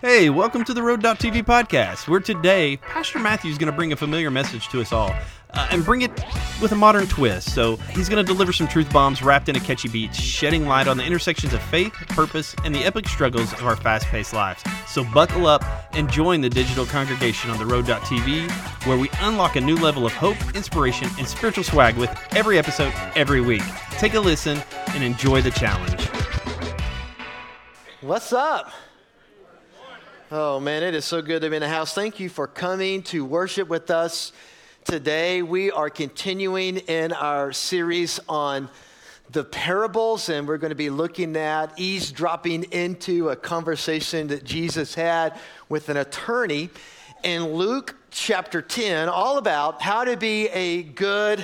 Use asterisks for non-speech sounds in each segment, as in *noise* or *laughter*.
Hey, welcome to the Road.tv podcast, where today Pastor Matthew is going to bring a familiar message to us all uh, and bring it with a modern twist. So he's going to deliver some truth bombs wrapped in a catchy beat, shedding light on the intersections of faith, purpose, and the epic struggles of our fast paced lives. So buckle up and join the digital congregation on the Road.tv, where we unlock a new level of hope, inspiration, and spiritual swag with every episode every week. Take a listen and enjoy the challenge. What's up? Oh man, it is so good to be in the house. Thank you for coming to worship with us today. We are continuing in our series on the parables, and we're going to be looking at eavesdropping into a conversation that Jesus had with an attorney in Luke chapter 10, all about how to be a good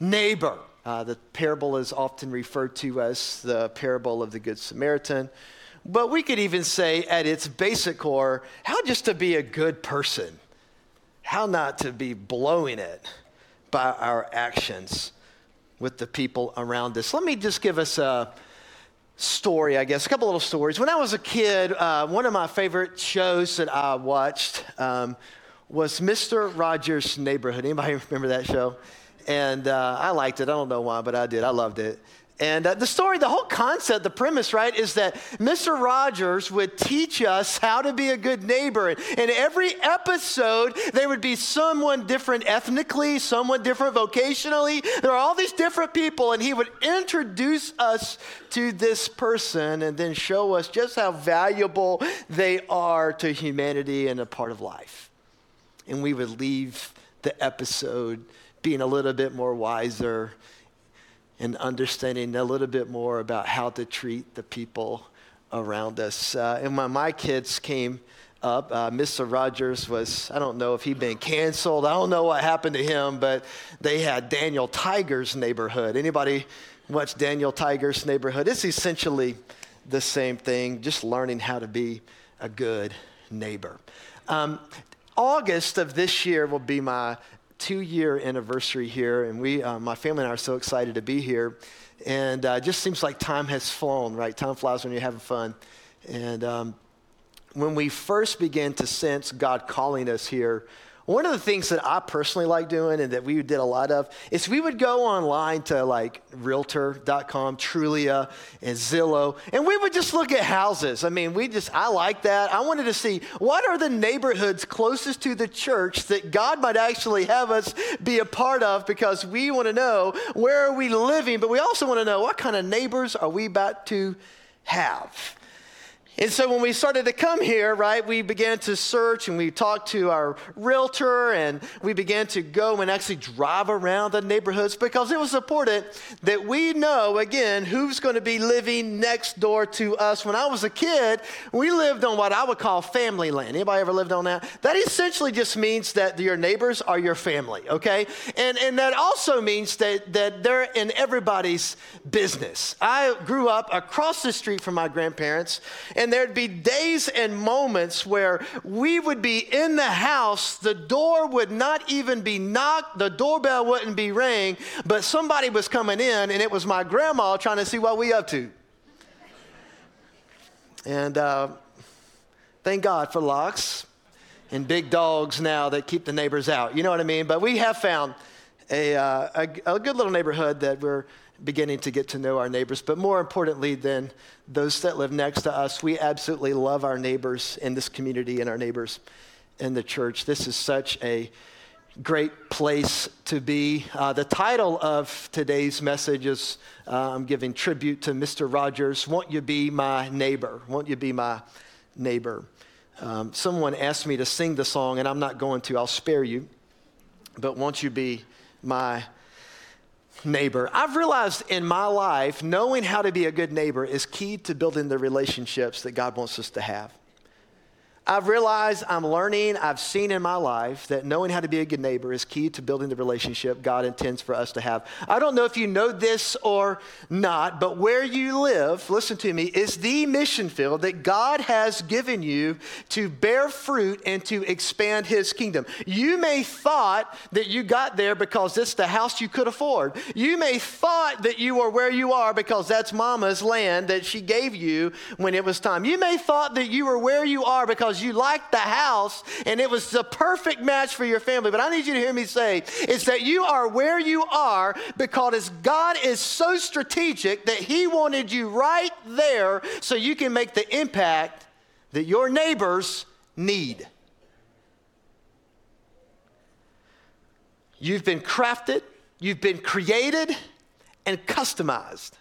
neighbor. Uh, the parable is often referred to as the parable of the Good Samaritan. But we could even say, at its basic core, how just to be a good person, how not to be blowing it by our actions with the people around us. Let me just give us a story, I guess, a couple little stories. When I was a kid, uh, one of my favorite shows that I watched um, was Mr. Rogers' Neighborhood. Anybody *laughs* remember that show? And uh, I liked it. I don't know why, but I did. I loved it. And uh, the story, the whole concept, the premise, right, is that Mr. Rogers would teach us how to be a good neighbor. And in every episode, there would be someone different ethnically, someone different vocationally. There are all these different people, and he would introduce us to this person and then show us just how valuable they are to humanity and a part of life. And we would leave the episode being a little bit more wiser and understanding a little bit more about how to treat the people around us. Uh, and when my kids came up, uh, Mr. Rogers was, I don't know if he'd been canceled. I don't know what happened to him, but they had Daniel Tiger's neighborhood. Anybody watch Daniel Tiger's neighborhood? It's essentially the same thing, just learning how to be a good neighbor. Um, August of this year will be my two year anniversary here, and we, uh, my family and I are so excited to be here. And uh, it just seems like time has flown, right? Time flies when you're having fun. And um, when we first began to sense God calling us here, one of the things that I personally like doing and that we did a lot of is we would go online to like realtor.com, Trulia, and Zillow, and we would just look at houses. I mean, we just, I like that. I wanted to see what are the neighborhoods closest to the church that God might actually have us be a part of because we want to know where are we living, but we also want to know what kind of neighbors are we about to have. And so when we started to come here, right, we began to search and we talked to our realtor and we began to go and actually drive around the neighborhoods because it was important that we know, again, who's going to be living next door to us. When I was a kid, we lived on what I would call family land. Anybody ever lived on that? That essentially just means that your neighbors are your family, okay? And, and that also means that, that they're in everybody's business. I grew up across the street from my grandparents and and there'd be days and moments where we would be in the house, the door would not even be knocked, the doorbell wouldn't be rang, but somebody was coming in, and it was my grandma trying to see what we up to. And uh, thank God for locks and big dogs now that keep the neighbors out. You know what I mean? But we have found a, uh, a, a, good little neighborhood that we're beginning to get to know our neighbors. But more importantly than those that live next to us, we absolutely love our neighbors in this community and our neighbors in the church. This is such a great place to be. Uh, the title of today's message is uh, I'm giving tribute to Mr. Rogers. Won't you be my neighbor? Won't you be my neighbor? Um, someone asked me to sing the song, and I'm not going to. I'll spare you. But won't you be my neighbor. I've realized in my life, knowing how to be a good neighbor is key to building the relationships that God wants us to have. I've realized, I'm learning, I've seen in my life that knowing how to be a good neighbor is key to building the relationship God intends for us to have. I don't know if you know this or not, but where you live, listen to me, is the mission field that God has given you to bear fruit and to expand his kingdom. You may thought that you got there because it's the house you could afford. You may thought that you are where you are because that's mama's land that she gave you when it was time. You may thought that you were where you are because you liked the house and it was the perfect match for your family. But I need you to hear me say is that you are where you are because God is so strategic that He wanted you right there so you can make the impact that your neighbors need. You've been crafted, you've been created, and customized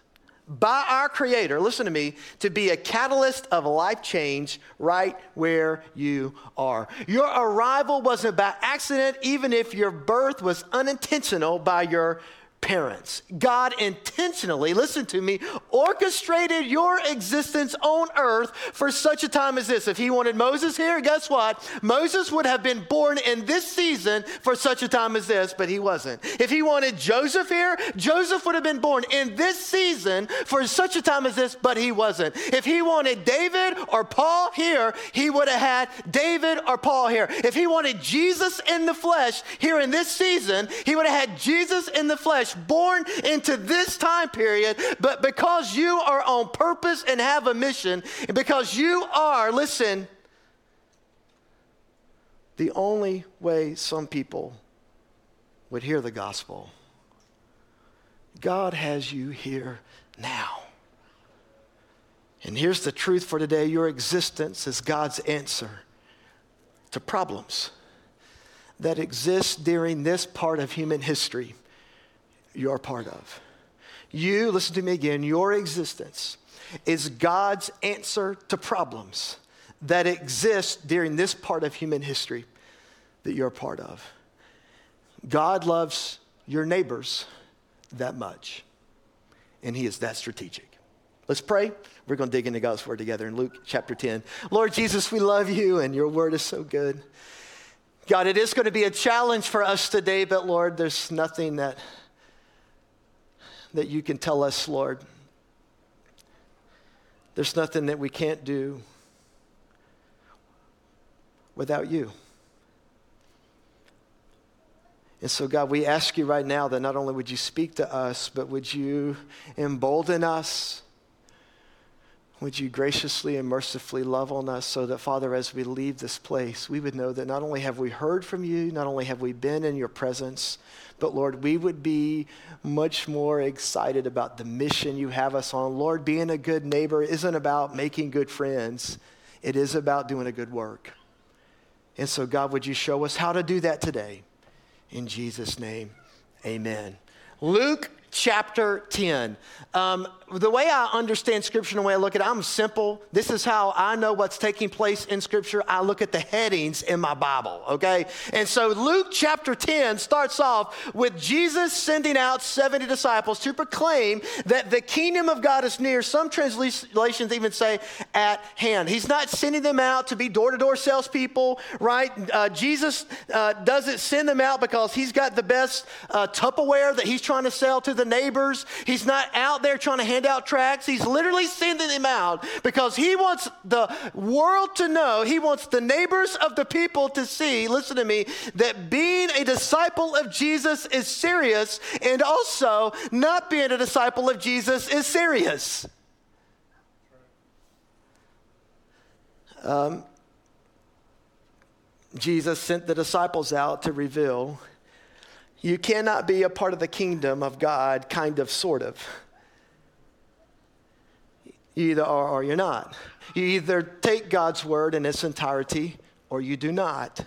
by our Creator, listen to me, to be a catalyst of life change right where you are. Your arrival wasn't by accident, even if your birth was unintentional by your parents. God intentionally, listen to me, orchestrated your existence on earth for such a time as this. If he wanted Moses here, guess what? Moses would have been born in this season for such a time as this, but he wasn't. If he wanted Joseph here, Joseph would have been born in this season for such a time as this, but he wasn't. If he wanted David or Paul here, he would have had David or Paul here. If he wanted Jesus in the flesh here in this season, he would have had Jesus in the flesh born into this time period, but because you are on purpose and have a mission, and because you are, listen, the only way some people would hear the gospel, God has you here now. And here's the truth for today your existence is God's answer to problems that exist during this part of human history you're part of. You, listen to me again, your existence is God's answer to problems that exist during this part of human history that you're part of. God loves your neighbors that much, and He is that strategic. Let's pray. We're going to dig into God's Word together in Luke chapter 10. Lord Jesus, we love you, and your Word is so good. God, it is going to be a challenge for us today, but Lord, there's nothing that that you can tell us, Lord. There's nothing that we can't do without you. And so, God, we ask you right now that not only would you speak to us, but would you embolden us? Would you graciously and mercifully love on us so that, Father, as we leave this place, we would know that not only have we heard from you, not only have we been in your presence, but Lord, we would be much more excited about the mission you have us on. Lord, being a good neighbor isn't about making good friends, it is about doing a good work. And so, God, would you show us how to do that today? In Jesus' name, amen. Luke chapter 10. Um, the way I understand Scripture and the way I look at it, I'm simple. This is how I know what's taking place in Scripture. I look at the headings in my Bible, okay? And so Luke chapter 10 starts off with Jesus sending out 70 disciples to proclaim that the kingdom of God is near. Some translations even say at hand. He's not sending them out to be door to door salespeople, right? Uh, Jesus uh, doesn't send them out because he's got the best uh, Tupperware that he's trying to sell to the neighbors. He's not out there trying to hand out tracts. He's literally sending them out because he wants the world to know, he wants the neighbors of the people to see, listen to me, that being a disciple of Jesus is serious and also not being a disciple of Jesus is serious. Um, Jesus sent the disciples out to reveal you cannot be a part of the kingdom of God, kind of, sort of. You either are or you're not. You either take God's word in its entirety or you do not.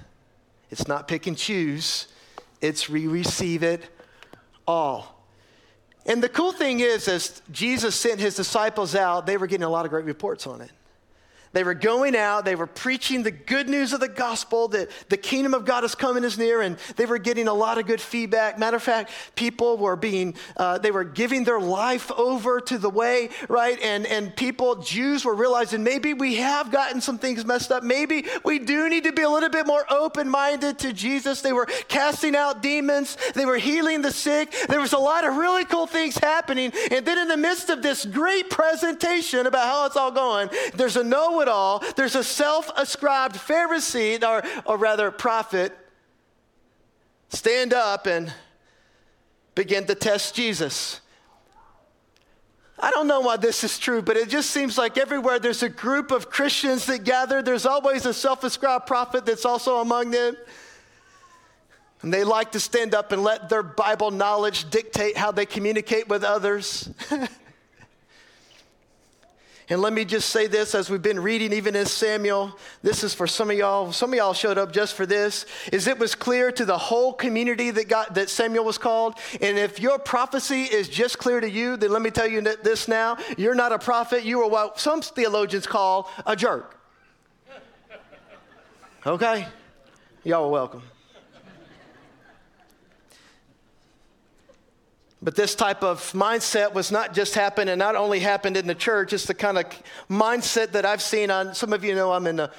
It's not pick and choose, it's re receive it all. And the cool thing is, as Jesus sent his disciples out, they were getting a lot of great reports on it. They were going out, they were preaching the good news of the gospel that the kingdom of God is coming is near, and they were getting a lot of good feedback. Matter of fact, people were being, uh, they were giving their life over to the way, right? And, and people, Jews were realizing maybe we have gotten some things messed up. Maybe we do need to be a little bit more open minded to Jesus. They were casting out demons, they were healing the sick. There was a lot of really cool things happening. And then in the midst of this great presentation about how it's all going, there's a know it all. There's a self ascribed Pharisee, or, or rather, prophet, stand up and begin to test Jesus. I don't know why this is true, but it just seems like everywhere there's a group of Christians that gather, there's always a self ascribed prophet that's also among them. And they like to stand up and let their Bible knowledge dictate how they communicate with others. *laughs* And let me just say this as we've been reading, even in Samuel, this is for some of y'all. Some of y'all showed up just for this. Is it was clear to the whole community that got that Samuel was called. And if your prophecy is just clear to you, then let me tell you this now: you're not a prophet. You are what some theologians call a jerk. Okay, y'all are welcome. But this type of mindset was not just happened and not only happened in the church, it's the kind of mindset that I've seen on some of you know I'm in the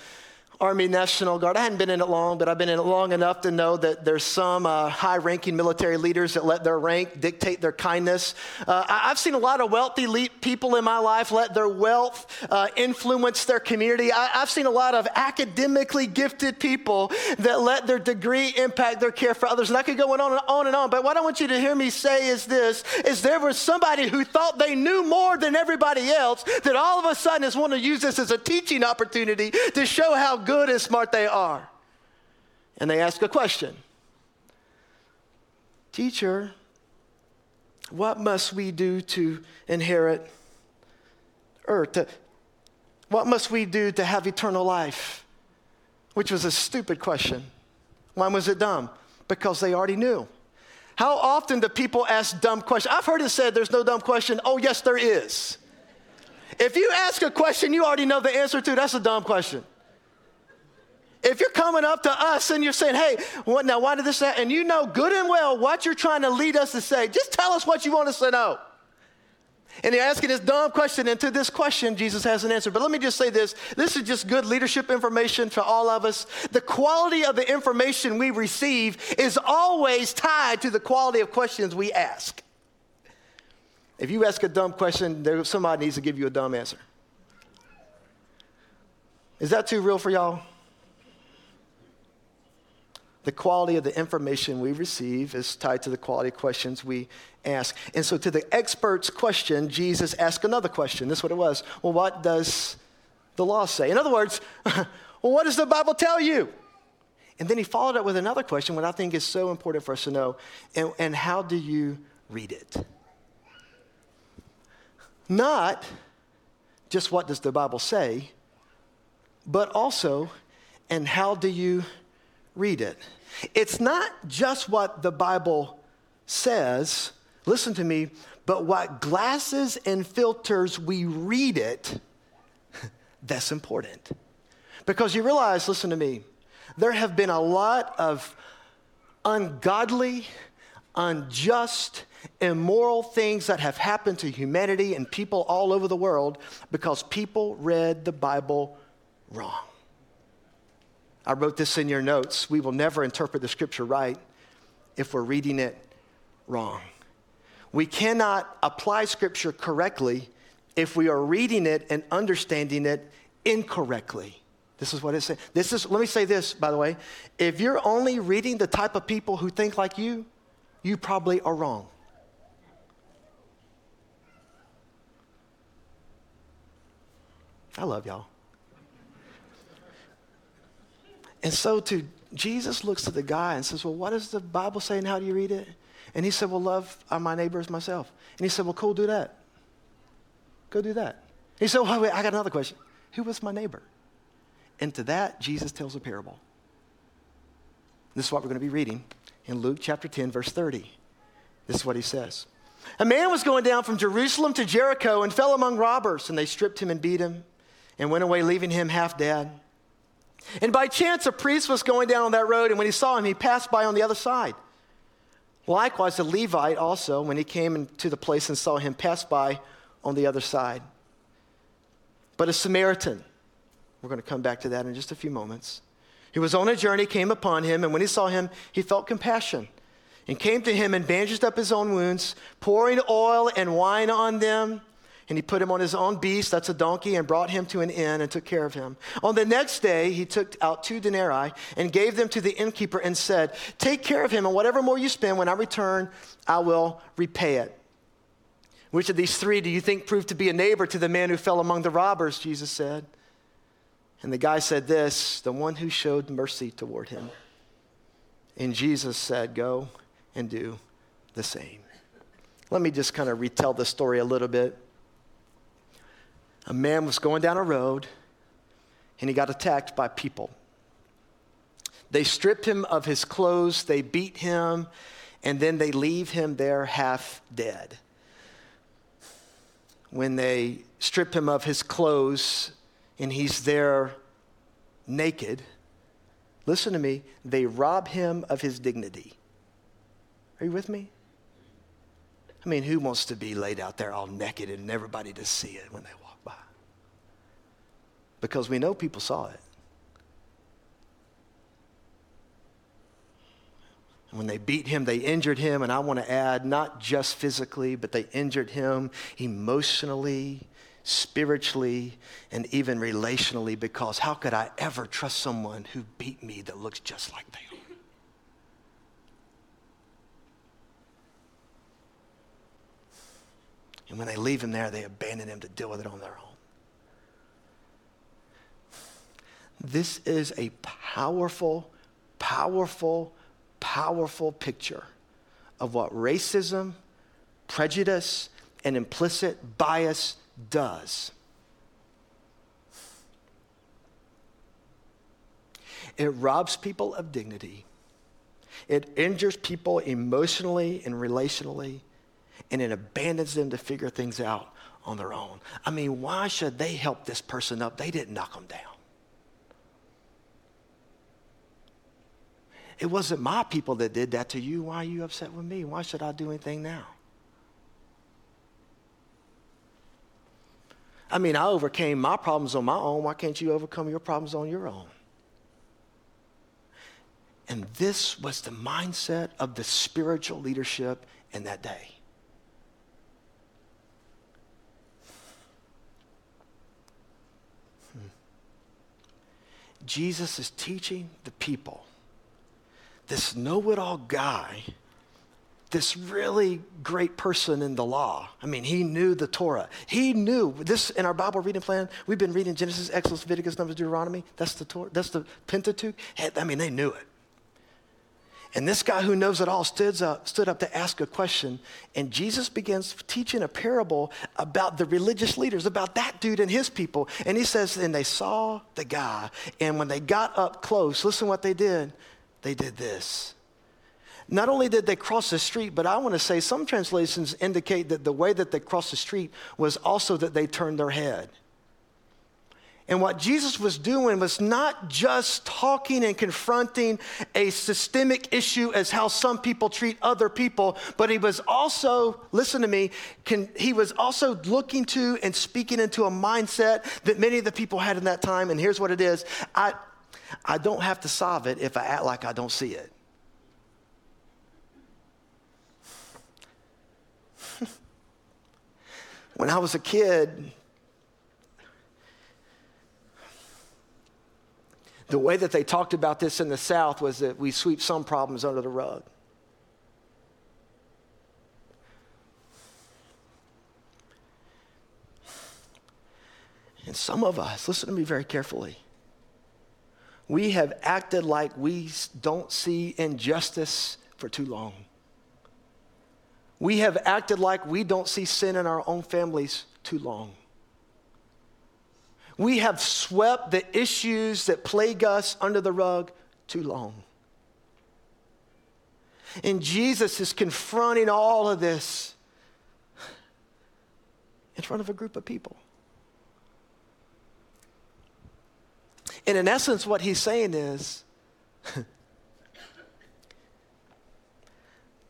Army National Guard. I hadn't been in it long, but I've been in it long enough to know that there's some uh, high ranking military leaders that let their rank dictate their kindness. Uh, I've seen a lot of wealthy le- people in my life let their wealth uh, influence their community. I- have seen a lot of academically gifted people that let their degree impact their care for others. And I could go on and on and on. But what I want you to hear me say is this, is there was somebody who thought they knew more than everybody else that all of a sudden is want to use this as a teaching opportunity to show how good and smart they are. And they ask a question Teacher, what must we do to inherit earth? What must we do to have eternal life? Which was a stupid question. Why was it dumb? Because they already knew. How often do people ask dumb questions? I've heard it said there's no dumb question. Oh, yes, there is. If you ask a question you already know the answer to, that's a dumb question. If you're coming up to us and you're saying, hey, what, now why did this happen? And you know good and well what you're trying to lead us to say, just tell us what you want us to know. And you're asking this dumb question, and to this question, Jesus has an answer. But let me just say this this is just good leadership information for all of us. The quality of the information we receive is always tied to the quality of questions we ask. If you ask a dumb question, there, somebody needs to give you a dumb answer. Is that too real for y'all? The quality of the information we receive is tied to the quality of questions we ask. And so, to the expert's question, Jesus asked another question. This is what it was. Well, what does the law say? In other words, *laughs* well, what does the Bible tell you? And then he followed up with another question, what I think is so important for us to know. And, and how do you read it? Not just what does the Bible say, but also, and how do you read it. It's not just what the Bible says, listen to me, but what glasses and filters we read it, *laughs* that's important. Because you realize, listen to me, there have been a lot of ungodly, unjust, immoral things that have happened to humanity and people all over the world because people read the Bible wrong. I wrote this in your notes. We will never interpret the scripture right if we're reading it wrong. We cannot apply scripture correctly if we are reading it and understanding it incorrectly. This is what it saying. This is, let me say this, by the way. If you're only reading the type of people who think like you, you probably are wrong. I love y'all. And so to Jesus looks at the guy and says, Well, what does the Bible say and how do you read it? And he said, Well, love uh, my neighbor as myself. And he said, Well, cool, do that. Go do that. He said, Well, wait, I got another question. Who was my neighbor? And to that, Jesus tells a parable. This is what we're going to be reading in Luke chapter 10, verse 30. This is what he says. A man was going down from Jerusalem to Jericho and fell among robbers, and they stripped him and beat him and went away, leaving him half dead. And by chance, a priest was going down on that road, and when he saw him, he passed by on the other side. Likewise, the Levite also, when he came into the place and saw him, passed by on the other side. But a Samaritan, we're going to come back to that in just a few moments, he was on a journey, came upon him, and when he saw him, he felt compassion and came to him and bandaged up his own wounds, pouring oil and wine on them. And he put him on his own beast, that's a donkey, and brought him to an inn and took care of him. On the next day, he took out two denarii and gave them to the innkeeper and said, Take care of him, and whatever more you spend, when I return, I will repay it. Which of these three do you think proved to be a neighbor to the man who fell among the robbers? Jesus said. And the guy said this the one who showed mercy toward him. And Jesus said, Go and do the same. Let me just kind of retell the story a little bit. A man was going down a road and he got attacked by people. They stripped him of his clothes, they beat him, and then they leave him there half dead. When they strip him of his clothes and he's there naked, listen to me, they rob him of his dignity. Are you with me? I mean, who wants to be laid out there all naked and everybody to see it when they? Because we know people saw it. And when they beat him, they injured him, and I want to add, not just physically, but they injured him emotionally, spiritually, and even relationally, because how could I ever trust someone who beat me that looks just like they are? And when they leave him there, they abandon him to deal with it on their own. This is a powerful, powerful, powerful picture of what racism, prejudice, and implicit bias does. It robs people of dignity. It injures people emotionally and relationally and it abandons them to figure things out on their own. I mean, why should they help this person up? They didn't knock them down. It wasn't my people that did that to you. Why are you upset with me? Why should I do anything now? I mean, I overcame my problems on my own. Why can't you overcome your problems on your own? And this was the mindset of the spiritual leadership in that day. Hmm. Jesus is teaching the people this know it all guy, this really great person in the law. I mean, he knew the Torah. He knew this in our Bible reading plan. We've been reading Genesis, Exodus, Leviticus, Numbers, Deuteronomy. That's the Torah. That's the Pentateuch. I mean, they knew it. And this guy who knows it all stood up, stood up to ask a question. And Jesus begins teaching a parable about the religious leaders, about that dude and his people. And he says, and they saw the guy. And when they got up close, listen what they did. They did this. Not only did they cross the street, but I want to say some translations indicate that the way that they crossed the street was also that they turned their head. And what Jesus was doing was not just talking and confronting a systemic issue as how some people treat other people, but he was also, listen to me, can, he was also looking to and speaking into a mindset that many of the people had in that time. And here's what it is I, I don't have to solve it if I act like I don't see it. *laughs* when I was a kid, the way that they talked about this in the South was that we sweep some problems under the rug. And some of us, listen to me very carefully, we have acted like we don't see injustice for too long. We have acted like we don't see sin in our own families too long. We have swept the issues that plague us under the rug too long. And Jesus is confronting all of this in front of a group of people. And in essence, what he's saying is *laughs*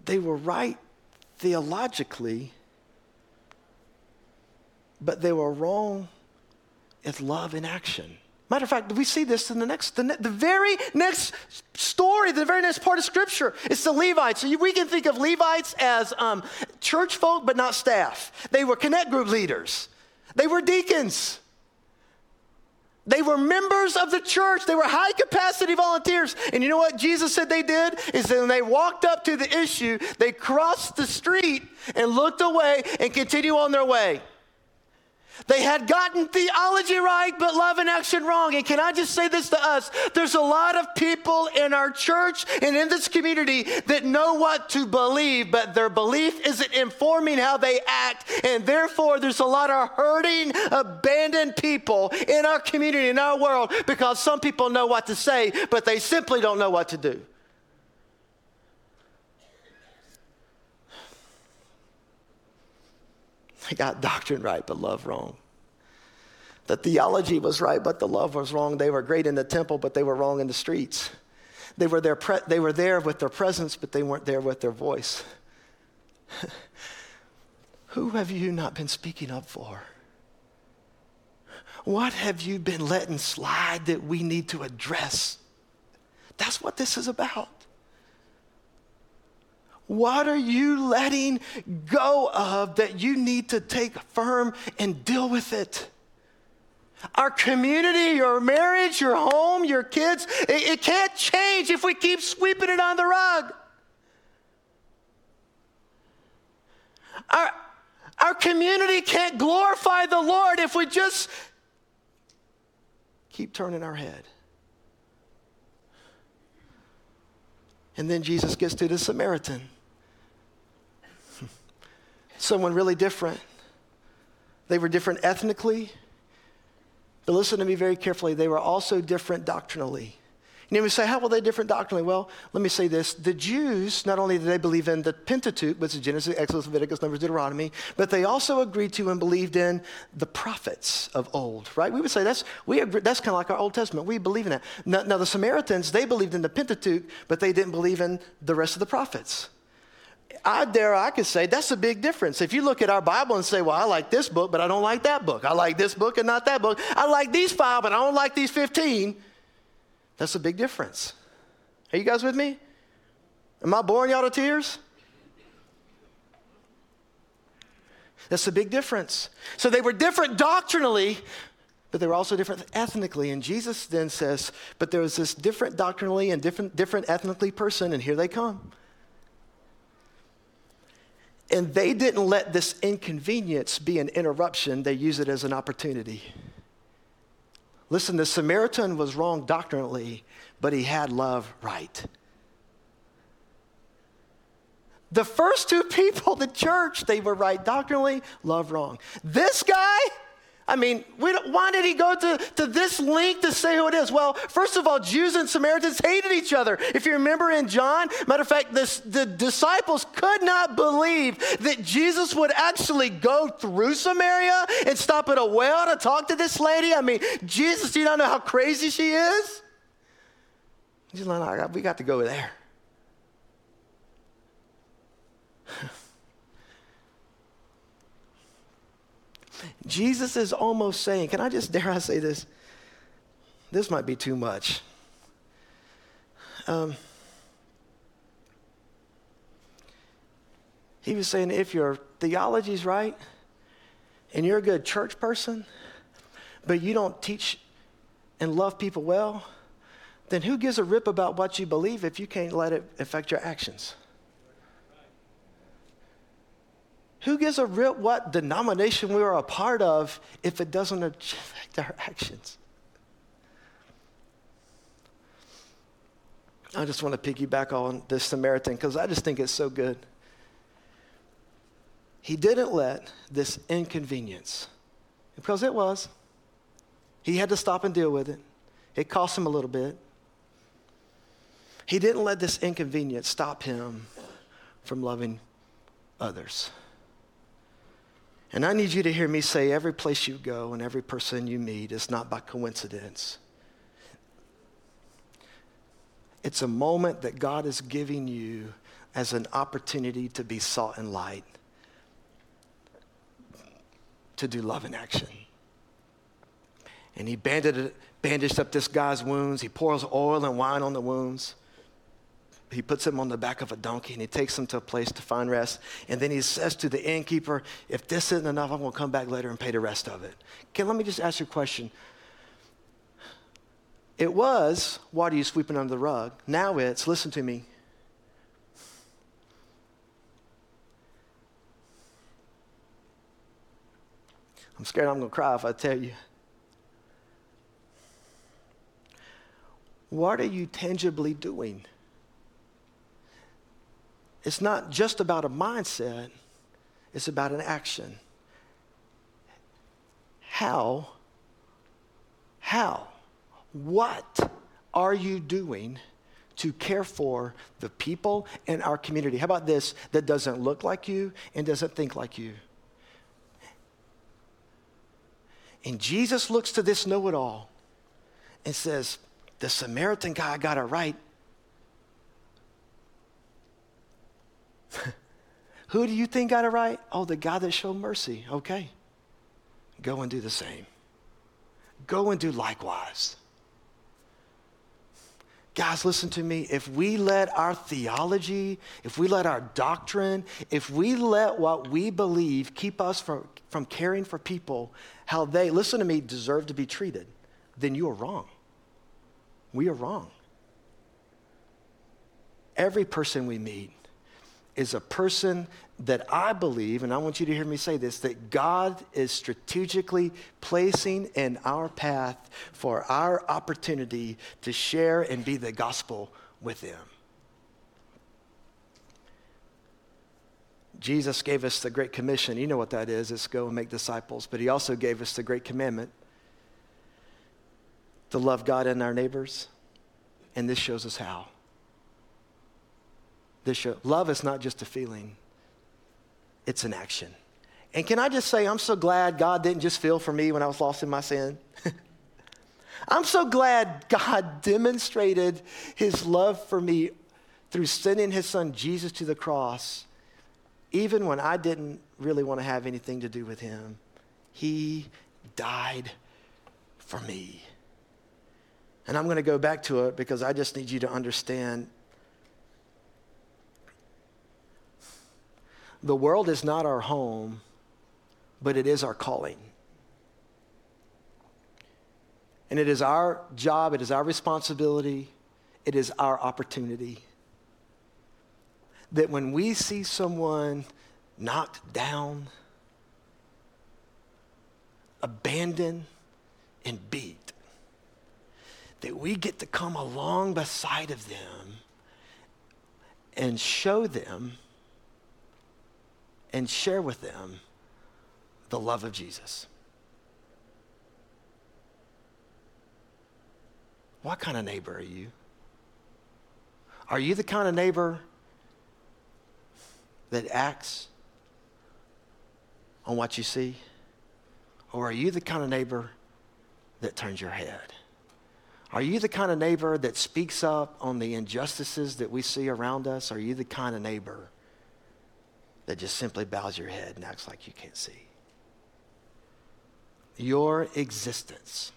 they were right theologically, but they were wrong as love in action. Matter of fact, we see this in the next, the, the, very next story, the very next part of Scripture. It's the Levites. So we can think of Levites as um, church folk, but not staff. They were connect group leaders. They were deacons. They were members of the church. They were high capacity volunteers. And you know what Jesus said they did? Is that when they walked up to the issue, they crossed the street and looked away and continued on their way. They had gotten theology right, but love and action wrong. And can I just say this to us? There's a lot of people in our church and in this community that know what to believe, but their belief isn't informing how they act. And therefore, there's a lot of hurting, abandoned people in our community, in our world, because some people know what to say, but they simply don't know what to do. They got doctrine right, but love wrong. The theology was right, but the love was wrong. They were great in the temple, but they were wrong in the streets. They were there, pre- they were there with their presence, but they weren't there with their voice. *laughs* Who have you not been speaking up for? What have you been letting slide that we need to address? That's what this is about. What are you letting go of that you need to take firm and deal with it? Our community, your marriage, your home, your kids, it, it can't change if we keep sweeping it on the rug. Our, our community can't glorify the Lord if we just keep turning our head. And then Jesus gets to the Samaritan. *laughs* Someone really different. They were different ethnically, but listen to me very carefully. They were also different doctrinally. You know, we say, how were they different doctrinally? Well, let me say this. The Jews, not only did they believe in the Pentateuch, which is Genesis, Exodus, Leviticus, Numbers, Deuteronomy, but they also agreed to and believed in the prophets of old, right? We would say that's, we agree, that's kind of like our Old Testament. We believe in that. Now, now, the Samaritans, they believed in the Pentateuch, but they didn't believe in the rest of the prophets. I dare I could say that's a big difference. If you look at our Bible and say, well, I like this book, but I don't like that book. I like this book and not that book. I like these five, but I don't like these 15. That's a big difference. Are you guys with me? Am I boring y'all to tears? That's a big difference. So they were different doctrinally, but they were also different ethnically. And Jesus then says, but there was this different doctrinally and different, different ethnically person, and here they come. And they didn't let this inconvenience be an interruption, they use it as an opportunity. Listen, the Samaritan was wrong doctrinally, but he had love right. The first two people, *laughs* the church, they were right doctrinally, love wrong. This guy, I mean, why did he go to, to this length to say who it is? Well, first of all, Jews and Samaritans hated each other. If you remember in John, matter of fact, this, the disciples could not believe that Jesus would actually go through Samaria and stop at a well to talk to this lady. I mean, Jesus, do you not know how crazy she is? He's like, we got to go there. Jesus is almost saying, can I just dare I say this? This might be too much. Um, he was saying, if your theology's right and you're a good church person, but you don't teach and love people well, then who gives a rip about what you believe if you can't let it affect your actions? Who gives a rip what denomination we are a part of if it doesn't affect our actions? I just want to piggyback on this Samaritan because I just think it's so good. He didn't let this inconvenience, because it was, he had to stop and deal with it. It cost him a little bit. He didn't let this inconvenience stop him from loving others. And I need you to hear me say every place you go and every person you meet is not by coincidence. It's a moment that God is giving you as an opportunity to be salt and light, to do love in action. And he bandaged, bandaged up this guy's wounds. He pours oil and wine on the wounds. He puts him on the back of a donkey and he takes him to a place to find rest. And then he says to the innkeeper, If this isn't enough, I'm going to come back later and pay the rest of it. Okay, let me just ask you a question. It was, why are you sweeping under the rug? Now it's, listen to me. I'm scared I'm going to cry if I tell you. What are you tangibly doing? It's not just about a mindset, it's about an action. How, how, what are you doing to care for the people in our community? How about this that doesn't look like you and doesn't think like you? And Jesus looks to this know it all and says, The Samaritan guy got it right. Who do you think got it right? Oh, the guy that showed mercy. Okay. Go and do the same. Go and do likewise. Guys, listen to me. If we let our theology, if we let our doctrine, if we let what we believe keep us from, from caring for people how they, listen to me, deserve to be treated, then you are wrong. We are wrong. Every person we meet is a person that I believe, and I want you to hear me say this, that God is strategically placing in our path for our opportunity to share and be the gospel with them. Jesus gave us the Great Commission. You know what that is it's go and make disciples. But He also gave us the Great Commandment to love God and our neighbors. And this shows us how. This show, love is not just a feeling, it's an action. And can I just say, I'm so glad God didn't just feel for me when I was lost in my sin. *laughs* I'm so glad God demonstrated his love for me through sending his son Jesus to the cross, even when I didn't really want to have anything to do with him. He died for me. And I'm going to go back to it because I just need you to understand the world is not our home, but it is our calling. And it is our job, it is our responsibility, it is our opportunity. That when we see someone knocked down, abandoned, and beat, that we get to come along beside of them and show them and share with them the love of Jesus. What kind of neighbor are you? Are you the kind of neighbor that acts on what you see? Or are you the kind of neighbor that turns your head? Are you the kind of neighbor that speaks up on the injustices that we see around us? Are you the kind of neighbor that just simply bows your head and acts like you can't see. Your existence,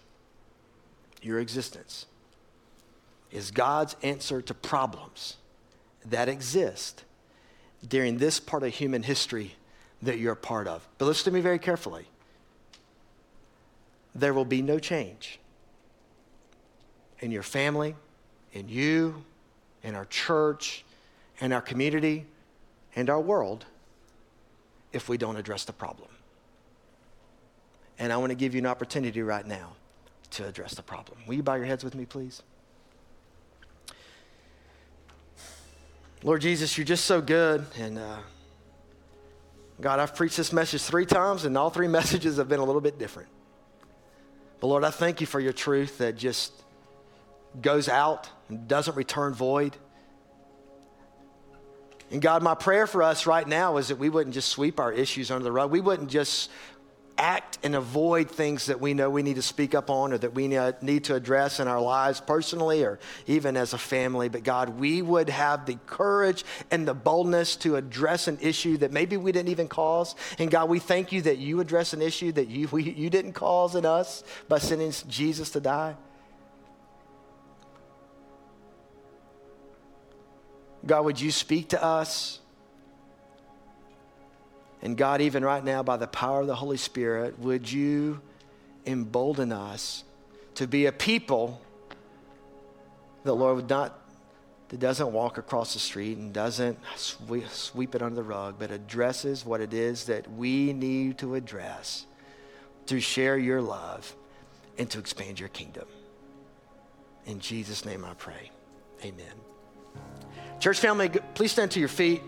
your existence is God's answer to problems that exist during this part of human history that you're a part of. But listen to me very carefully. There will be no change in your family, in you, in our church, in our community, and our world if we don't address the problem. And I want to give you an opportunity right now to address the problem. Will you bow your heads with me, please? Lord Jesus, you're just so good. And uh, God, I've preached this message three times, and all three *laughs* messages have been a little bit different. But Lord, I thank you for your truth that just goes out and doesn't return void. And God, my prayer for us right now is that we wouldn't just sweep our issues under the rug. We wouldn't just act and avoid things that we know we need to speak up on or that we need to address in our lives personally or even as a family. But God, we would have the courage and the boldness to address an issue that maybe we didn't even cause. And God, we thank you that you address an issue that you, we, you didn't cause in us by sending Jesus to die. God, would you speak to us? And God, even right now, by the power of the Holy Spirit, would you embolden us to be a people that, Lord, would not, that doesn't walk across the street and doesn't sweep, it under the rug, but addresses what it is that we need to address to share your love and to expand your kingdom. In Jesus' name I pray. Amen. Church family, please stand to your feet.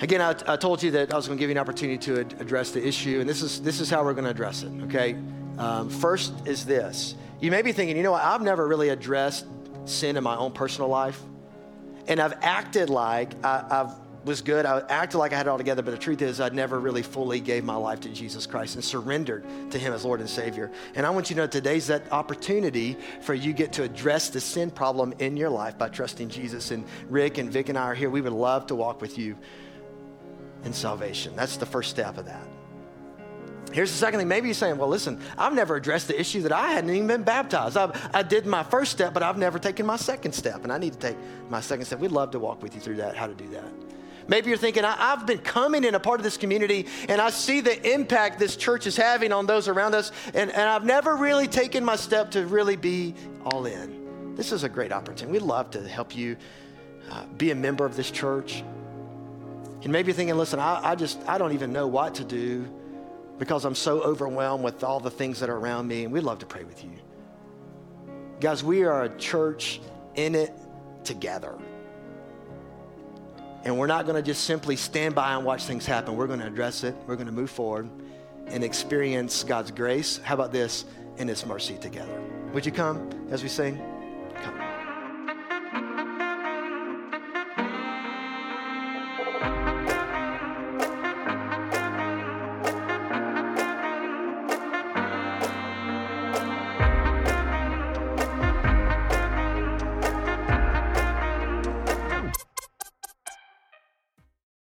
Again, I, I, told you that I was going to give you an opportunity to ad- address the issue, and this is, this is how we're going to address it, okay? Um, first is this. You may be thinking, you know what, I've never really addressed sin in my own personal life, and I've acted like I, I've was good. I acted like I had it all together, but the truth is, I never really fully gave my life to Jesus Christ and surrendered to Him as Lord and Savior. And I want you to know today's that opportunity for you get to address the sin problem in your life by trusting Jesus. And Rick and Vic and I are here. We would love to walk with you in salvation. That's the first step of that. Here's the second thing. Maybe you're saying, well, listen, I've never addressed the issue that I hadn't even been baptized. I, I did my first step, but I've never taken my second step, and I need to take my second step. We'd love to walk with you through that, how to do that. Maybe you're thinking, I, have been coming in a part of this community and I see the impact this church is having on those around us, and, and I've never really taken my step to really be all in. This is a great opportunity. We'd love to help you uh, be a member of this church. And maybe you're thinking, listen, I, I just, I don't even know what to do because I'm so overwhelmed with all the things that are around me, and we'd love to pray with you. Guys, we are a church in it together. And we're not going to just simply stand by and watch things happen. We're going to address it. We're going to move forward and experience God's grace. How about this? And His mercy together. Would you come as we sing?